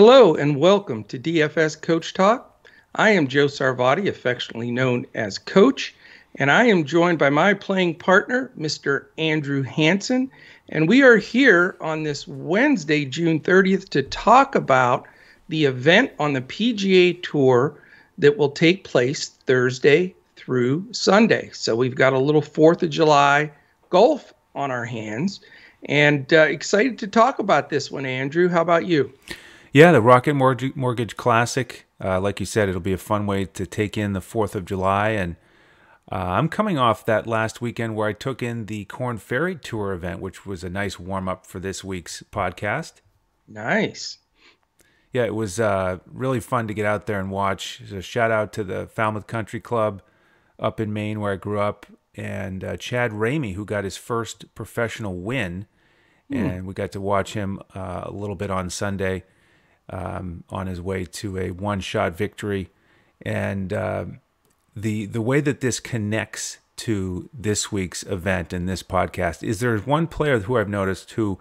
Hello and welcome to DFS Coach Talk. I am Joe Sarvati, affectionately known as Coach, and I am joined by my playing partner, Mr. Andrew Hanson. And we are here on this Wednesday, June 30th, to talk about the event on the PGA Tour that will take place Thursday through Sunday. So we've got a little 4th of July golf on our hands and uh, excited to talk about this one, Andrew. How about you? Yeah, the Rocket Mortgage Classic. Uh, like you said, it'll be a fun way to take in the 4th of July. And uh, I'm coming off that last weekend where I took in the Korn Ferry Tour event, which was a nice warm up for this week's podcast. Nice. Yeah, it was uh, really fun to get out there and watch. So shout out to the Falmouth Country Club up in Maine, where I grew up, and uh, Chad Ramey, who got his first professional win. Mm. And we got to watch him uh, a little bit on Sunday um, on his way to a one shot victory. And uh, the, the way that this connects to this week's event and this podcast is there's one player who I've noticed who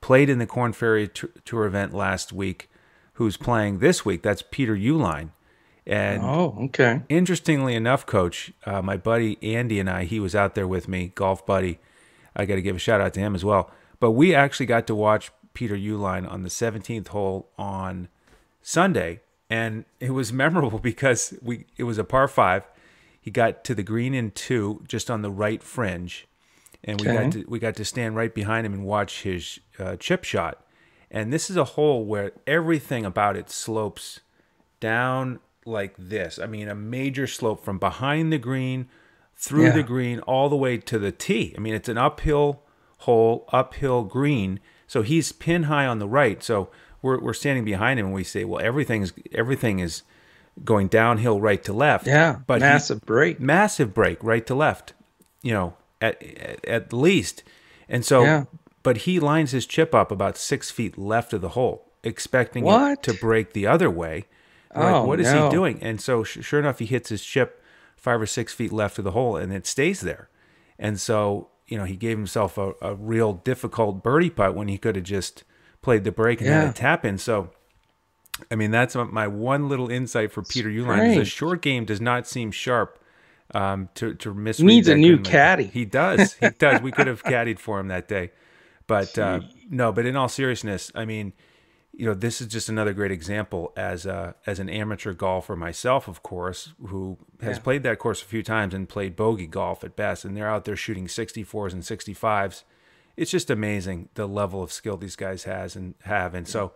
played in the Korn Ferry Tour event last week who's playing this week. That's Peter Uihlein. And oh, okay. Interestingly enough, Coach, uh, my buddy Andy and I, he was out there with me, golf buddy. I got to give a shout out to him as well. But we actually got to watch Peter Uihlein on the 17th hole on Sunday, and it was memorable because we it was a par five. He got to the green in two, just on the right fringe, and okay. we got to we got to stand right behind him and watch his uh, chip shot. And this is a hole where everything about it slopes down like this. I mean, a major slope from behind the green through yeah. the green all the way to the tee. I mean, it's an uphill hole, uphill green. So he's pin high on the right. So we're, we're standing behind him and we say, well, everything's everything is going downhill right to left. Yeah, but massive break, massive break right to left. You know, at at, at least. And so, yeah. but he lines his chip up about six feet left of the hole, expecting what? it to break the other way. oh, like, what is no. he doing? And so, sure enough, he hits his chip five or six feet left of the hole, and it stays there. And so you know, he gave himself a, a real difficult birdie putt when he could have just played the break and yeah. had a tap in. So, I mean, that's my one little insight for Peter Uihlein. The short game does not seem sharp um, to to miss. Needs a new caddy. He does. He does. we could have caddied for him that day, but uh, no. But in all seriousness, I mean, you know, this is just another great example as a, as an amateur golfer myself, of course, who has yeah. played that course a few times and played bogey golf at best, and they're out there shooting 64s and 65s. It's just amazing the level of skill these guys has and have, and so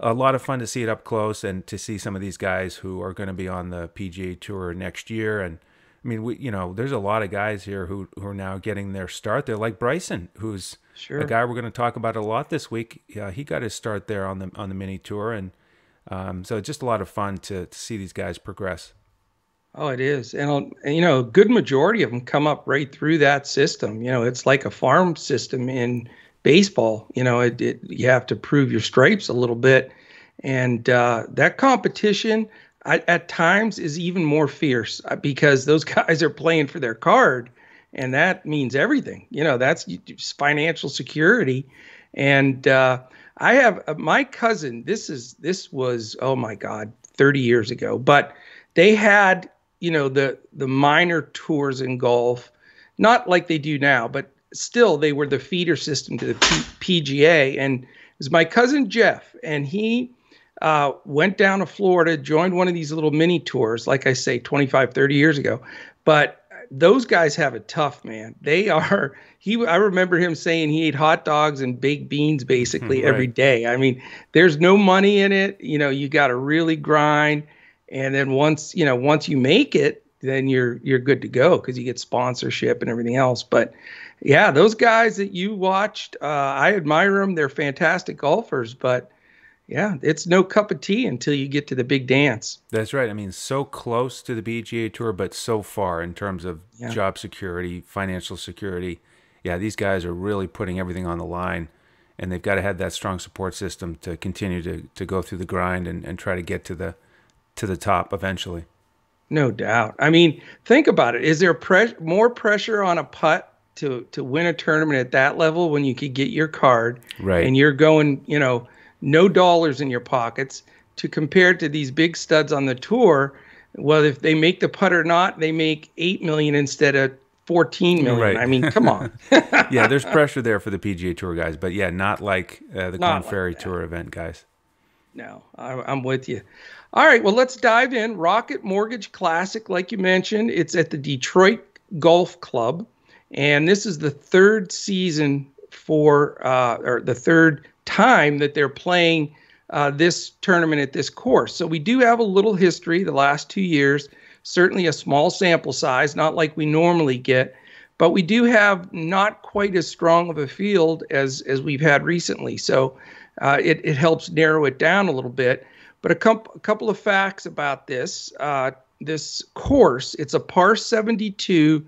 a lot of fun to see it up close and to see some of these guys who are going to be on the PGA Tour next year and I mean, we you know, there's a lot of guys here who who are now getting their start. They're like Bryson, who's sure. a guy we're going to talk about a lot this week. Yeah, he got his start there on the on the mini tour, and um, so it's just a lot of fun to to see these guys progress. Oh, it is, and you know, a good majority of them come up right through that system. You know, it's like a farm system in baseball. You know, it, it you have to prove your stripes a little bit, and uh, that competition at times is even more fierce uh, because those guys are playing for their card and that means everything. You know that's financial security. And uh, i have uh, my cousin this is this was oh my god 30 years ago but they had you know the the minor tours in golf not like they do now but still they were the feeder system to the P- pga and it was my cousin jeff and he uh, went down to Florida, joined one of these little mini tours, like I say, 25, 30 years ago. But those guys have it tough, man. They are. He, I remember him saying he ate hot dogs and baked beans basically right. every day. I mean, there's no money in it. You know, you got to really grind, and then once you know, once you make it, then you're you're good to go because you get sponsorship and everything else. But yeah, those guys that you watched, uh, I admire them. They're fantastic golfers, but yeah, it's no cup of tea until you get to the big dance. That's right. I mean, so close to the PGA Tour, but so far in terms of yeah. job security, financial security. Yeah, these guys are really putting everything on the line, and they've got to have that strong support system to continue to, to go through the grind and, and try to get to the to the top eventually. No doubt. I mean, think about it. Is there pre- more pressure on a putt to to win a tournament at that level when you could get your card, right? And you're going, you know no dollars in your pockets to compare to these big studs on the tour. Well, if they make the putt or not, they make eight million instead of 14 million. Right. I mean, come on. yeah, there's pressure there for the PGA Tour guys, but yeah, not like uh, the Korn Ferry like Tour event guys. No, I, am with you. All right, well, let's dive in. Rocket Mortgage Classic, like you mentioned, it's at the Detroit Golf Club, and this is the third season for, uh, or the third time that they're playing uh, this tournament at this course. So we do have a little history the last two years certainly a small sample size, not like we normally get, but we do have not quite as strong of a field as as we've had recently. So uh, it it helps narrow it down a little bit. But a, couple a couple of facts about this uh, this course. It's a par 72,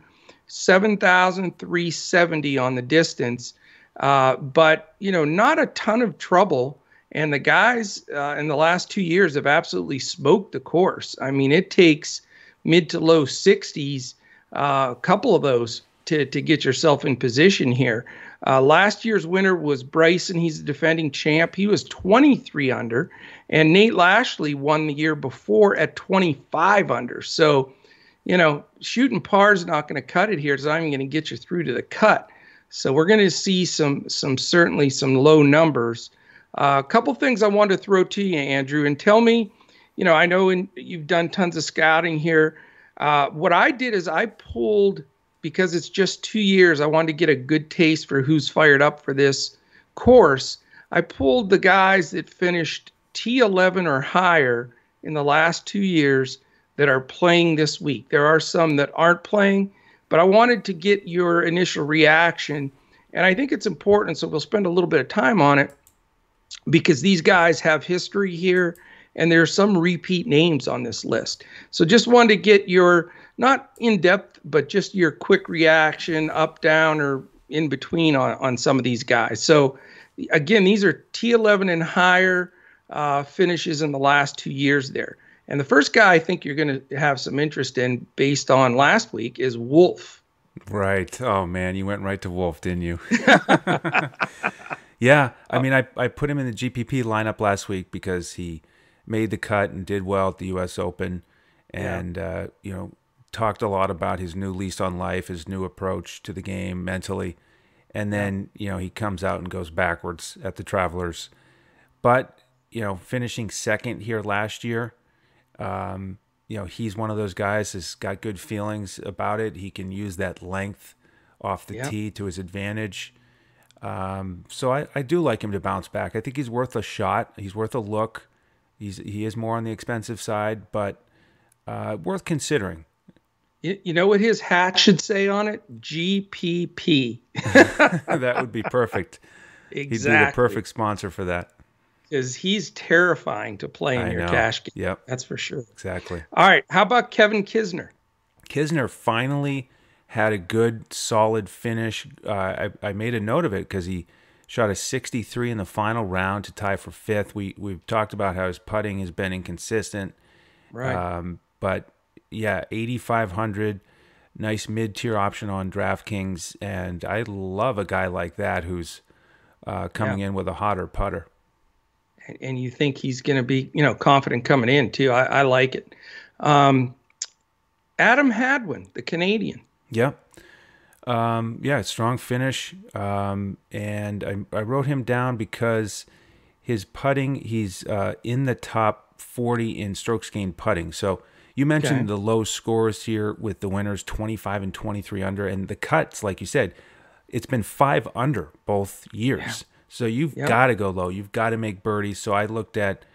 7,370 on the distance, uh, but you know not a ton of trouble. And the guys uh, in the last two years have absolutely smoked the course. I mean, it takes mid to low 60s, uh, a couple of those to, to get yourself in position here. Uh, last year's winner was Bryson. He's the defending champ. He was 23 under, and Nate Lashley won the year before at 25 under. So, you know, shooting par is not going to cut it here. It's not even going to get you through to the cut. So we're going to see some some certainly some low numbers. Uh, a couple things I wanted to throw to you, Andrew, and tell me you know, I know in, you've done tons of scouting here. Uh, what I did is I pulled because it's just two years. I wanted to get a good taste for who's fired up for this course. I pulled the guys that finished T11 or higher in the last two years that are playing this week. There are some that aren't playing, but I wanted to get your initial reaction. And I think it's important, so we'll spend a little bit of time on it because these guys have history here and there are some repeat names on this list. So just wanted to get your not in depth, but just your quick reaction, up, down, or in between on, on some of these guys. So again, these are T11 and higher uh, finishes in the last two years there. And the first guy I think you're going to have some interest in based on last week is Wolff. Right. Oh man, you went right to Wolff, didn't you? yeah. I mean, I, I put him in the GPP lineup last week because he made the cut and did well at the U.S. Open, and yeah. uh, you know talked a lot about his new lease on life, his new approach to the game mentally, and then you know he comes out and goes backwards at the Travelers, but you know finishing second here last year. Um, you know he's one of those guys that's got good feelings about it. He can use that length off the tee to his advantage. Um, so I, I do like him to bounce back. I think he's worth a shot. He's worth a look. He's he is more on the expensive side, but uh, worth considering. You, you know what his hat should say on it? GPP. that would be perfect. Exactly. He'd be the perfect sponsor for that. Because he's terrifying to play in I your know. cash game. Yep. That's for sure. Exactly. All right. How about Kevin Kisner? Kisner finally had a good, solid finish. Uh, I, I made a note of it because he shot a 63 in the final round to tie for fifth. We we've talked about how his putting has been inconsistent, right? Um, but yeah, 8500, nice mid tier option on DraftKings, and I love a guy like that who's uh, coming yeah. in with a hotter putter. And you think he's going to be, you know, confident coming in too. I, I like it. Um, Adam Hadwin, the Canadian. Yep. Um, yeah, strong finish. Um, and I, I wrote him down because his putting, he's uh, in the top 40 in strokes gained putting. So you mentioned okay. the low scores here with the winners 25 and 23 under, and the cuts, like you said, it's been five under both years. Yeah. So you've yep. got to go low. You've got to make birdies. So I looked at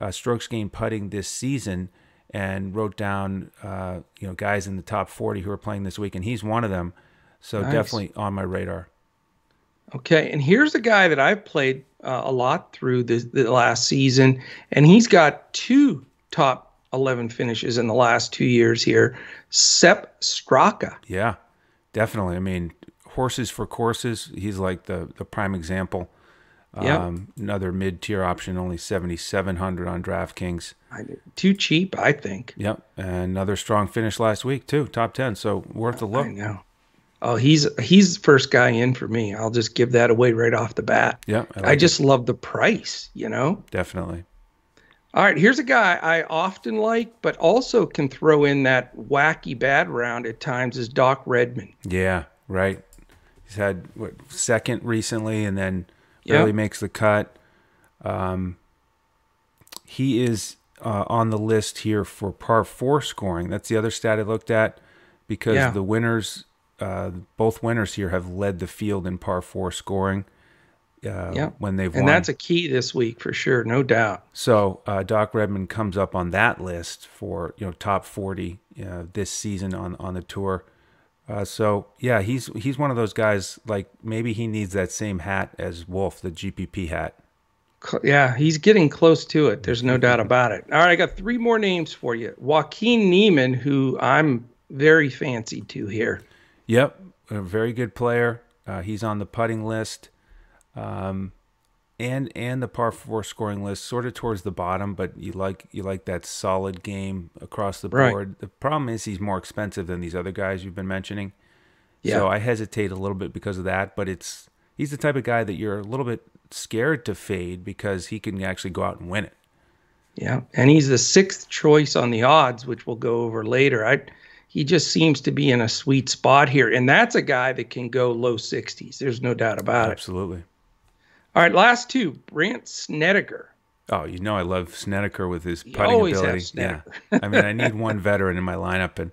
uh, strokes gained putting this season and wrote down, uh, you know, guys in the top 40 who are playing this week, and he's one of them. So nice. definitely on my radar. Okay, and here's a guy that I've played uh, a lot through the, the last season, and he's got two top 11 finishes in the last two years here. Sepp Straka. Yeah, definitely. I mean, horses for courses, he's like the, the prime example. Yep. Um, another mid tier option, only 7,700 on DraftKings. Too cheap, I think. Yep. And another strong finish last week, too. Top 10. So worth a look. I know. Oh, he's he's the first guy in for me. I'll just give that away right off the bat. Yeah, I, like I just it. love the price. You know, definitely. All right, here's a guy I often like, but also can throw in that wacky bad round at times. Is Doc Redman? Yeah, right. He's had what second recently, and then barely makes the cut. Um, he is uh, on the list here for par four scoring. That's the other stat I looked at because yeah. the winners, uh, both winners here, have led the field in par four scoring. Uh, when they've won. and won. that's a key this week for sure, no doubt. So uh, Doc Redman comes up on that list for you know top forty this season on on the tour. Uh, so yeah, he's he's one of those guys. Like maybe he needs that same hat as Wolff, the GPP hat. Yeah, he's getting close to it. There's no doubt about it. All right, I got three more names for you. Joaquin Niemann, who I'm very fancy to here. Yep, a very good player. Uh, he's on the putting list, um, and and the par four scoring list, sort of towards the bottom. But you like you like that solid game across the board. Right. The problem is he's more expensive than these other guys you've been mentioning. Yeah. So I hesitate a little bit because of that. But it's he's the type of guy that you're a little bit scared to fade because he can actually go out and win it. Yeah, and he's the sixth choice on the odds, which we'll go over later. I he just seems to be in a sweet spot here. And that's a guy that can go low 60s. There's no doubt about Absolutely. it. Absolutely. All right, last two. Brandt Snedeker. Oh, you know I love Snedeker with his putting ability. yeah. I mean, I need one veteran in my lineup, and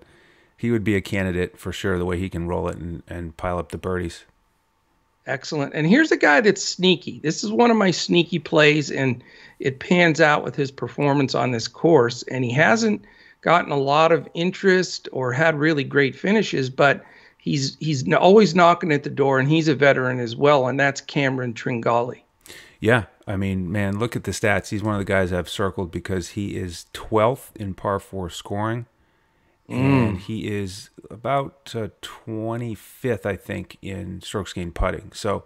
he would be a candidate for sure, the way he can roll it and, and pile up the birdies. Excellent. And here's a guy that's sneaky. This is one of my sneaky plays, and it pans out with his performance on this course. And he hasn't – gotten a lot of interest or had really great finishes, but he's he's always knocking at the door, and he's a veteran as well, and that's Cameron Tringale. Yeah, I mean, man, look at the stats. He's one of the guys I've circled because he is 12th in par four scoring, mm. and he is about uh, 25th, I think, in strokes gained putting. So.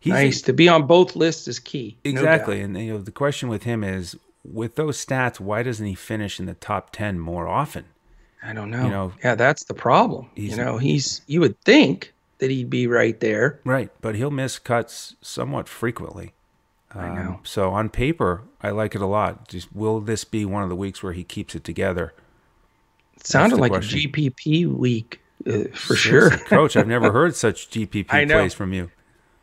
He's nice to be on both lists is key. Exactly, no and you know the question with him is with those stats, why doesn't he finish in the top 10 more often? I don't know. You know, yeah, that's the problem. You know, he's you would think that he'd be right there. Right, but he'll miss cuts somewhat frequently. I know. Um, so on paper, I like it a lot. Just will this be one of the weeks where he keeps it together? It sounded like question. a GPP week uh, for sure. Coach, I've never heard such GPP plays from you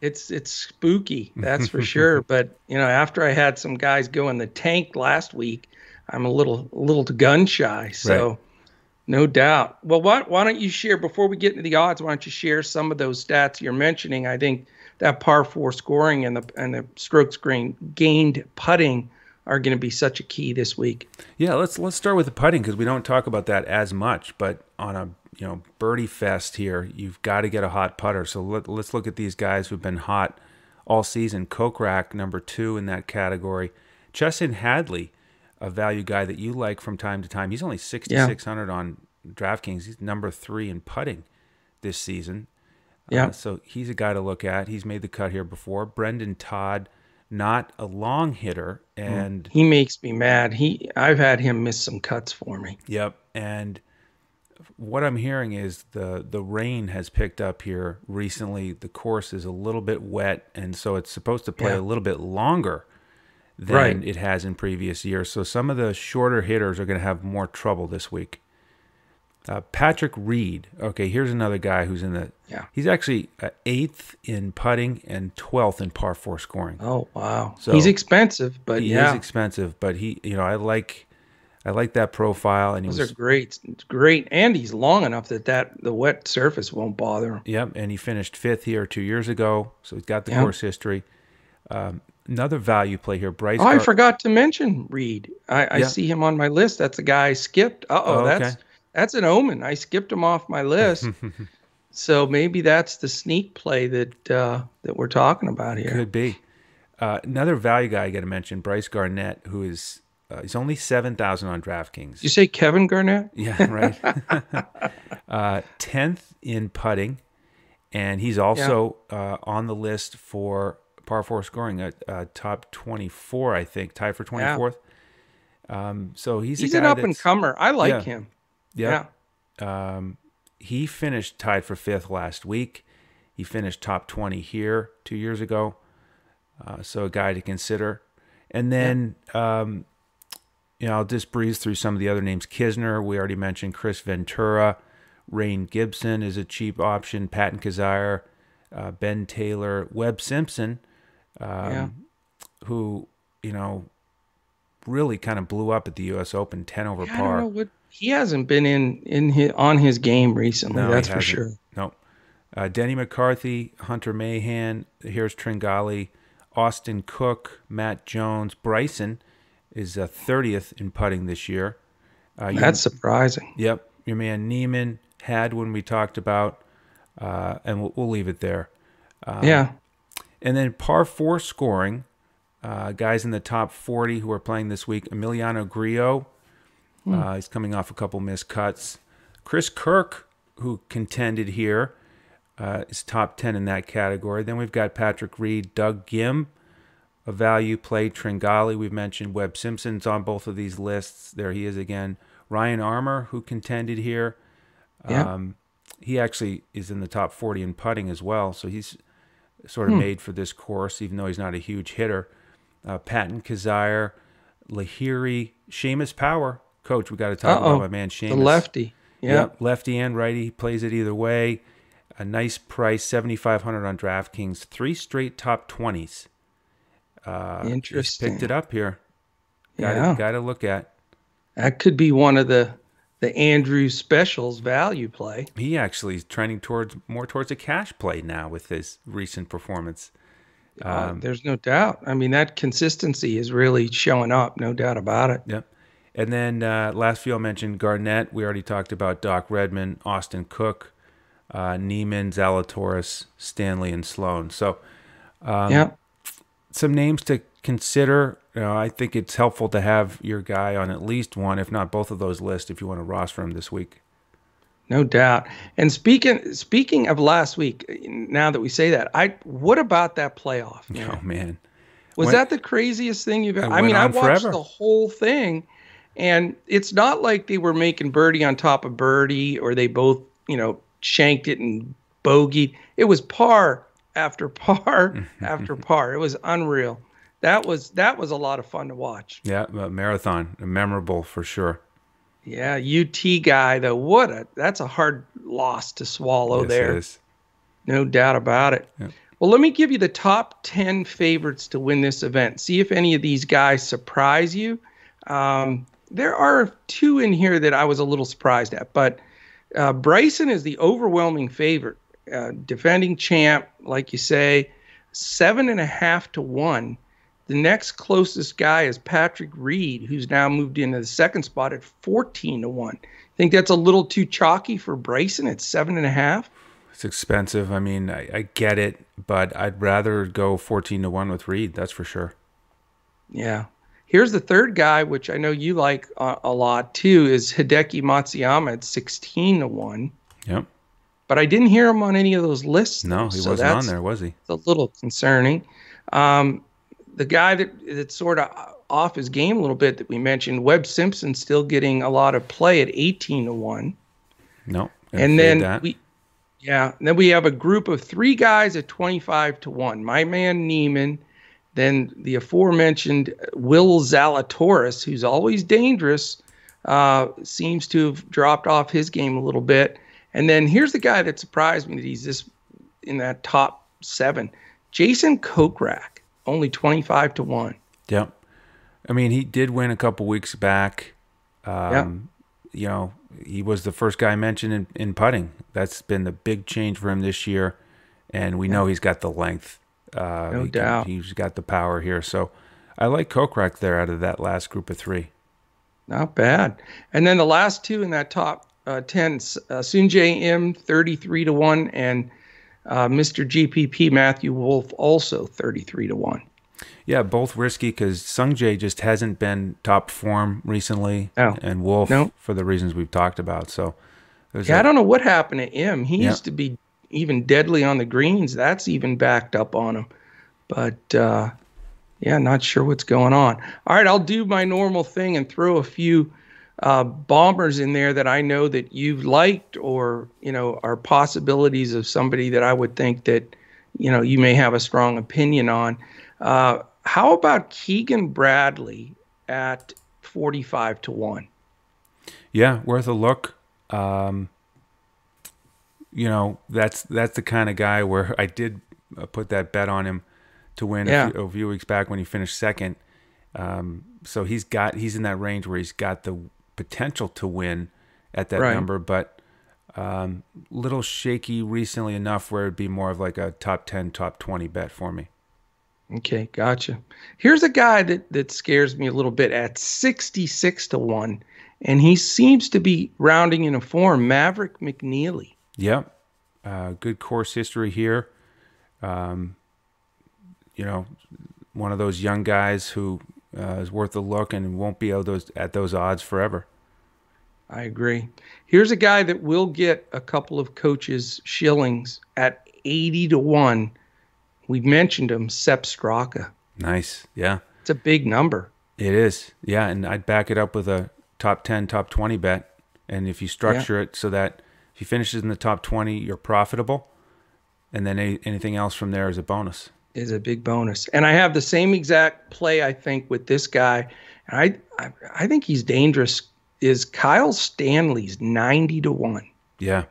it's it's spooky, that's for sure. But you know, after I had some guys go in the tank last week, I'm a little a little gun shy. So. Right. No doubt. Well, why, why don't you share before we get into the odds? Why don't you share some of those stats you're mentioning? I think that par four scoring and the and the strokes gained gained putting are going to be such a key this week. Yeah, let's let's start with the putting because we don't talk about that as much. But on a you know birdie fest here, you've got to get a hot putter. So let, let's look at these guys who've been hot all season. Kokrak, number two in that category. Chesson Hadley, a value guy that you like from time to time. He's only 6,600 yeah. on DraftKings. He's number three in putting this season. Yeah. Uh, so he's a guy to look at. He's made the cut here before. Brendon Todd, not a long hitter, mm. and he makes me mad. He I've had him miss some cuts for me. Yep, and what I'm hearing is the the rain has picked up here recently. The course is a little bit wet, and so it's supposed to play yeah. a little bit longer than right. it has in previous years. So some of the shorter hitters are going to have more trouble this week. Uh, Patrick Reed. Okay, here's another guy who's in the. Yeah. He's actually uh, eighth in putting and twelfth in par four scoring. Oh wow! So he's expensive, but he yeah. is expensive. But he, you know, I like I like that profile, and those was, are great, great. And he's long enough that that the wet surface won't bother him. Yep, and he finished fifth here two years ago, so he's got the yep. course history. Um, another value play here, Bryce. Oh, Gar- I forgot to mention Reed. I, I yeah. see him on my list. That's a guy I skipped. Uh-oh, oh, that's that's an omen. I skipped him off my list. so maybe that's the sneak play that uh, that we're talking about here. Could be. Uh, another value guy I got to mention, Bryce Garnett, who is uh, he's only seven thousand on DraftKings. You say Kevin Garnett? Yeah, right. Uh, tenth in putting, and he's also yeah. uh, on the list for par four scoring at uh, top twenty four. I think tied for twenty fourth. Yeah. Um, so he's he's an up and comer. I like yeah, him. Yeah. yeah. Um, he finished tied for fifth last week. He finished top 20 here two years ago. Uh, so a guy to consider. And then, um, you know, I'll just breeze through some of the other names. Kisner, we already mentioned. Kris Ventura, Rhein Gibson is a cheap option. Patton Kizzire, uh, Ben Taylor, Webb Simpson, um, yeah. who you know really kind of blew up at the U.S. Open, ten over yeah, par. What, he hasn't been in in his, on his game recently. No, that's for sure. No. Uh, Denny McCarthy, Hunter Mahan. Here's Tringale, Austin Cook, Matt Jones, Bryson is uh, 30th in putting this year. Uh, That's surprising. Yep. Your man Niemann had when we talked about, uh, and we'll, we'll, leave it there. Um, yeah. And then par four scoring, uh, guys in the top 40 who are playing this week Emiliano Grillo. Hmm. Uh, he's coming off a couple missed cuts. Chris Kirk, who contended here, uh, is top 10 in that category. Then we've got Patrick Reed, Doug Ghim a value play. Tringale, we've mentioned Webb Simpson's on both of these lists. There he is again. Ryan Armour, who contended here. Yeah. Um, he actually is in the top 40 in putting as well. So he's sort of hmm. made for this course, even though he's not a huge hitter. Uh, Patton Kizzire, Lahiri, Seamus Power. Coach, we got to talk Uh-oh. about my man Seamus. The lefty. Yeah. Yep, lefty and righty. He plays it either way. A nice price, 7500 on DraftKings. Three straight top 20s. Uh, Interesting. Picked it up here. Got yeah. Got to look at. That could be one of the the Andrew Specials value play. He actually is trending towards more towards a cash play now with his recent performance. Um, uh, there's no doubt. I mean, that consistency is really showing up. No doubt about it. Yep. And then uh, last few I mentioned Garnett. We already talked about Doc Redman, Austin Cook, uh, Niemann, Zalatoris, Stanley, and Sloan. So, um, yeah some names to consider. You know, I think it's helpful to have your guy on at least one, if not both of those lists, if you want to roster him this week. No doubt. And speaking speaking of last week, now that we say that, I what about that playoff? Man? Oh man, was that the craziest thing you've? ever I mean, I watched forever. the whole thing, and it's not like they were making birdie on top of birdie, or they both you know shanked it and bogeyed. It was par after par after par. It was unreal. That was that was a lot of fun to watch. Yeah, marathon, memorable for sure. Yeah, UT guy though. What a that's a hard loss to swallow yes, there. No doubt about it. Yeah. Well, let me give you the top 10 favorites to win this event. See if any of these guys surprise you. Um, there are two in here that I was a little surprised at, but uh, Bryson is the overwhelming favorite uh, defending champ, like you say, seven and a half to one. The next closest guy is Patrick Reed, who's now moved into the second spot at 14 to one. I think that's a little too chalky for Bryson at seven and a half? It's expensive. I mean, I, I get it, but I'd rather go 14 to one with Reed. That's for sure. Yeah. Here's the third guy, which I know you like a, a lot too, is Hideki Matsuyama at 16 to one. Yep but I didn't hear him on any of those lists. No, he so wasn't on there, was he? It's a little concerning. Um, the guy that that's sort of off his game a little bit that we mentioned, Webb Simpson, still getting a lot of play at 18 to one. No, and then that. we, yeah, then we have a group of three guys at 25 to one. My man Niemann, then the aforementioned Will Zalatoris, who's always dangerous, uh, seems to have dropped off his game a little bit. And then here's the guy that surprised me that he's this in that top seven. Jason Kokrak, only 25 to 1. Yep. I mean, he did win a couple weeks back. Um, You know, he was the first guy mentioned in, in putting. That's been the big change for him this year. And we know he's got the length. Uh, no he doubt. Can, he's got the power here. So I like Kokrak there out of that last group of three. Not bad. And then the last two in that top uh, 10, uh, Sungjae Im 33 to 1, and uh, Mr. GPP Matthew Wolff also 33 to 1. Yeah, both risky because Sungjae just hasn't been top form recently, no. and Wolff no. for the reasons we've talked about. So, yeah, I don't know what happened to him. He yeah. used to be even deadly on the greens. That's even backed up on him. But uh, yeah, not sure what's going on. All right, I'll do my normal thing and throw a few uh, bombers in there that I know that you've liked or, you know, are possibilities of somebody that I would think that, you know, you may have a strong opinion on. Uh, how about Keegan Bradley at 45 to 1? Yeah, worth a look. Um, you know, that's that's the kind of guy where I did uh, put that bet on him to win yeah. a, few, a, few, weeks back when he finished second. Um, so he's got he's in that range where he's got the potential to win at that right. number, but um, little shaky recently enough where it'd be more of like a top ten, top twenty bet for me. Okay, gotcha. Here's a guy that that scares me a little bit at sixty six to one, and he seems to be rounding in a form. Maverick McNealy. Yep, uh, good course history here. Um, you know, one of those young guys who uh, is worth a look and won't be at those at those odds forever. I agree. Here's a guy that will get a couple of coaches shillings at 80 to 1. We've mentioned him, Sepp Straka. Nice. Yeah. It's a big number. It is. Yeah, and I'd back it up with a top 10, top 20 bet. And if you structure yeah. it so that if he finishes in the top 20, you're profitable. And then any, anything else from there is a bonus is a big bonus. And I have the same exact play I think with this guy. I I, I think he's dangerous. Is Kyle Stanley's ninety to one? Yeah.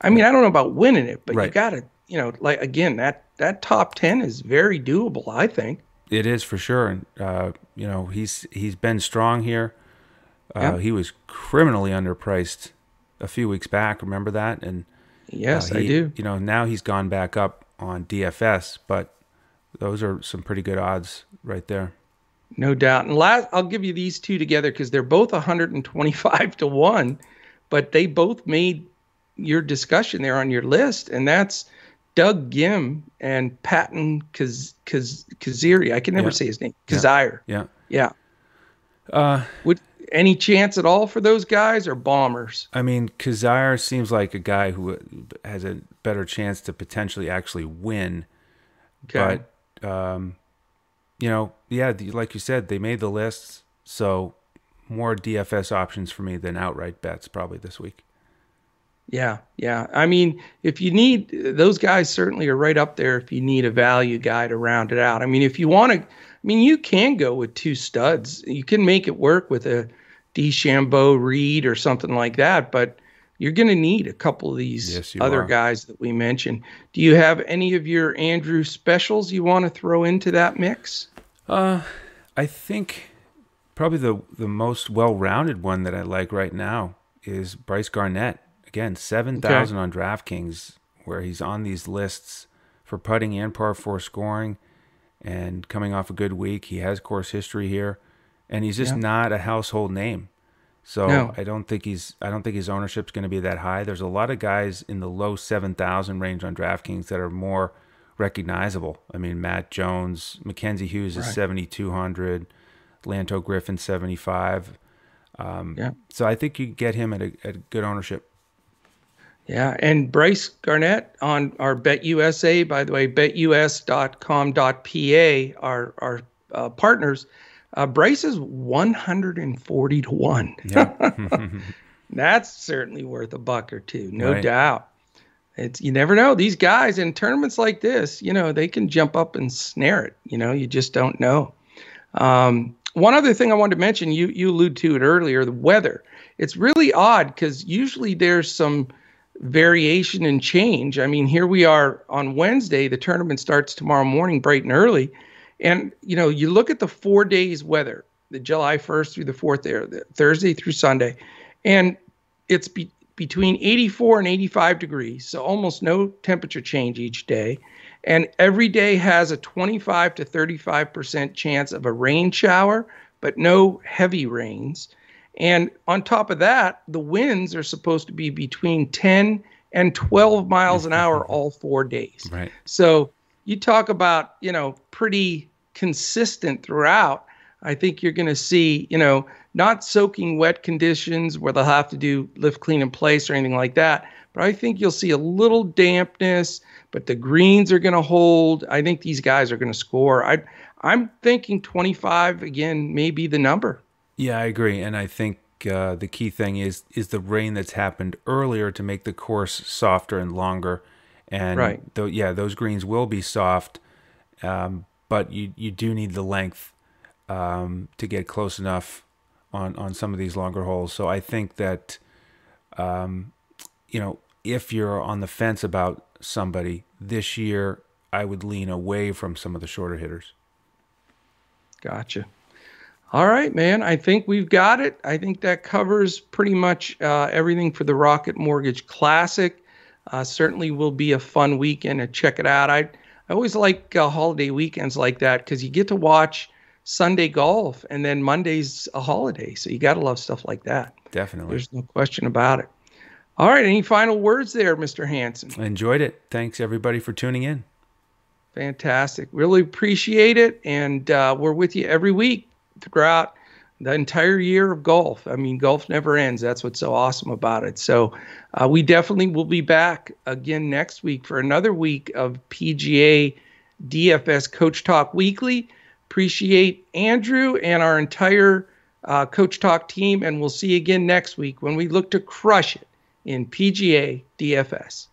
I mean, I don't know about winning it, but right. you got to, you know, like again, that that top ten is very doable. I think it is for sure. And uh, you know, he's he's been strong here. Uh, yeah. He was criminally underpriced a few weeks back. Remember that? And yes, uh, he, I do. You know, now he's gone back up on DFS, but those are some pretty good odds right there. No doubt. And last, I'll give you these two together because they're both 125 to 1, but they both made your discussion there on your list. And that's Doug Ghim and Patton Kaz, Kaz, Kaziri. I can never yeah. say his name. Kazire. Yeah. Yeah. Uh, Would any chance at all for those guys or bombers? I mean, Kazire seems like a guy who has a better chance to potentially actually win. Okay. But, um, you know, yeah, like you said, they made the lists. So more DFS options for me than outright bets probably this week. Yeah, yeah. I mean, if you need those guys, certainly are right up there. If you need a value guy to round it out, I mean, if you want to, I mean, you can go with two studs. You can make it work with a DeChambeau, Reed, or something like that. But you're going to need a couple of these yes, other are. guys that we mentioned. Do you have any of your Andrew specials you want to throw into that mix? Uh, I think probably the the most well-rounded one that I like right now is Bryce Garnett. Again, seven thousand okay. on DraftKings, where he's on these lists for putting and par four scoring, and coming off a good week. He has course history here, and he's just yeah. not a household name. So no. I don't think he's I don't think his ownership's going to be that high. There's a lot of guys in the low 7,000 range on DraftKings that are more recognizable. I mean, Matt Jones, Mackenzie Hughes is 7,200, Lanto Griffin 75. Um, yeah. So I think you get him at a, at good ownership. Yeah, and Bryce Garnett on our BetUSA, by the way, betus.com.pa, our our uh, partners uh, Bryce is 140 to 1. Yeah. That's certainly worth a buck or two, no right. doubt. It's you never know. These guys in tournaments like this, you know, they can jump up and snare it. You know, you just don't know. Um, one other thing I wanted to mention, you you allude to it earlier, the weather. It's really odd because usually there's some variation and change. I mean, here we are on Wednesday. The tournament starts tomorrow morning, bright and early, and you know, you look at the four days weather, the July 1st through the 4th there, the Thursday through Sunday, and it's be, between 84 and 85 degrees, so almost no temperature change each day. And every day has a 25 to 35% chance of a rain shower, but no heavy rains. And on top of that, the winds are supposed to be between 10 and 12 miles an hour all four days. Right. So you talk about, you know, pretty consistent throughout. I think you're going to see, you know, not soaking wet conditions where they'll have to do lift, clean, in place or anything like that. But I think you'll see a little dampness, but the greens are going to hold. I think these guys are going to score. I, I'm thinking 25 again may be the number. Yeah, I agree, and I think uh, the key thing is is the rain that's happened earlier to make the course softer and longer. And right. Th- yeah, those greens will be soft, um, but you you do need the length um, to get close enough on on some of these longer holes. So I think that um, you know if you're on the fence about somebody this year, I would lean away from some of the shorter hitters. Gotcha. All right, man. I think we've got it. I think that covers pretty much uh, everything for the Rocket Mortgage Classic. Uh, certainly will be a fun weekend to check it out. I, I always like uh, holiday weekends like that because you get to watch Sunday golf and then Monday's a holiday. So you got to love stuff like that. Definitely. There's no question about it. All right. Any final words there, Mr. Hanson? I enjoyed it. Thanks, everybody, for tuning in. Fantastic. Really appreciate it. And uh, we're with you every week throughout the entire year of golf. I mean, golf never ends. That's what's so awesome about it. So uh, we definitely will be back again next week for another week of PGA DFS Coach Talk Weekly. Appreciate Andrew and our entire uh, Coach Talk team. And we'll see you again next week when we look to crush it in PGA DFS.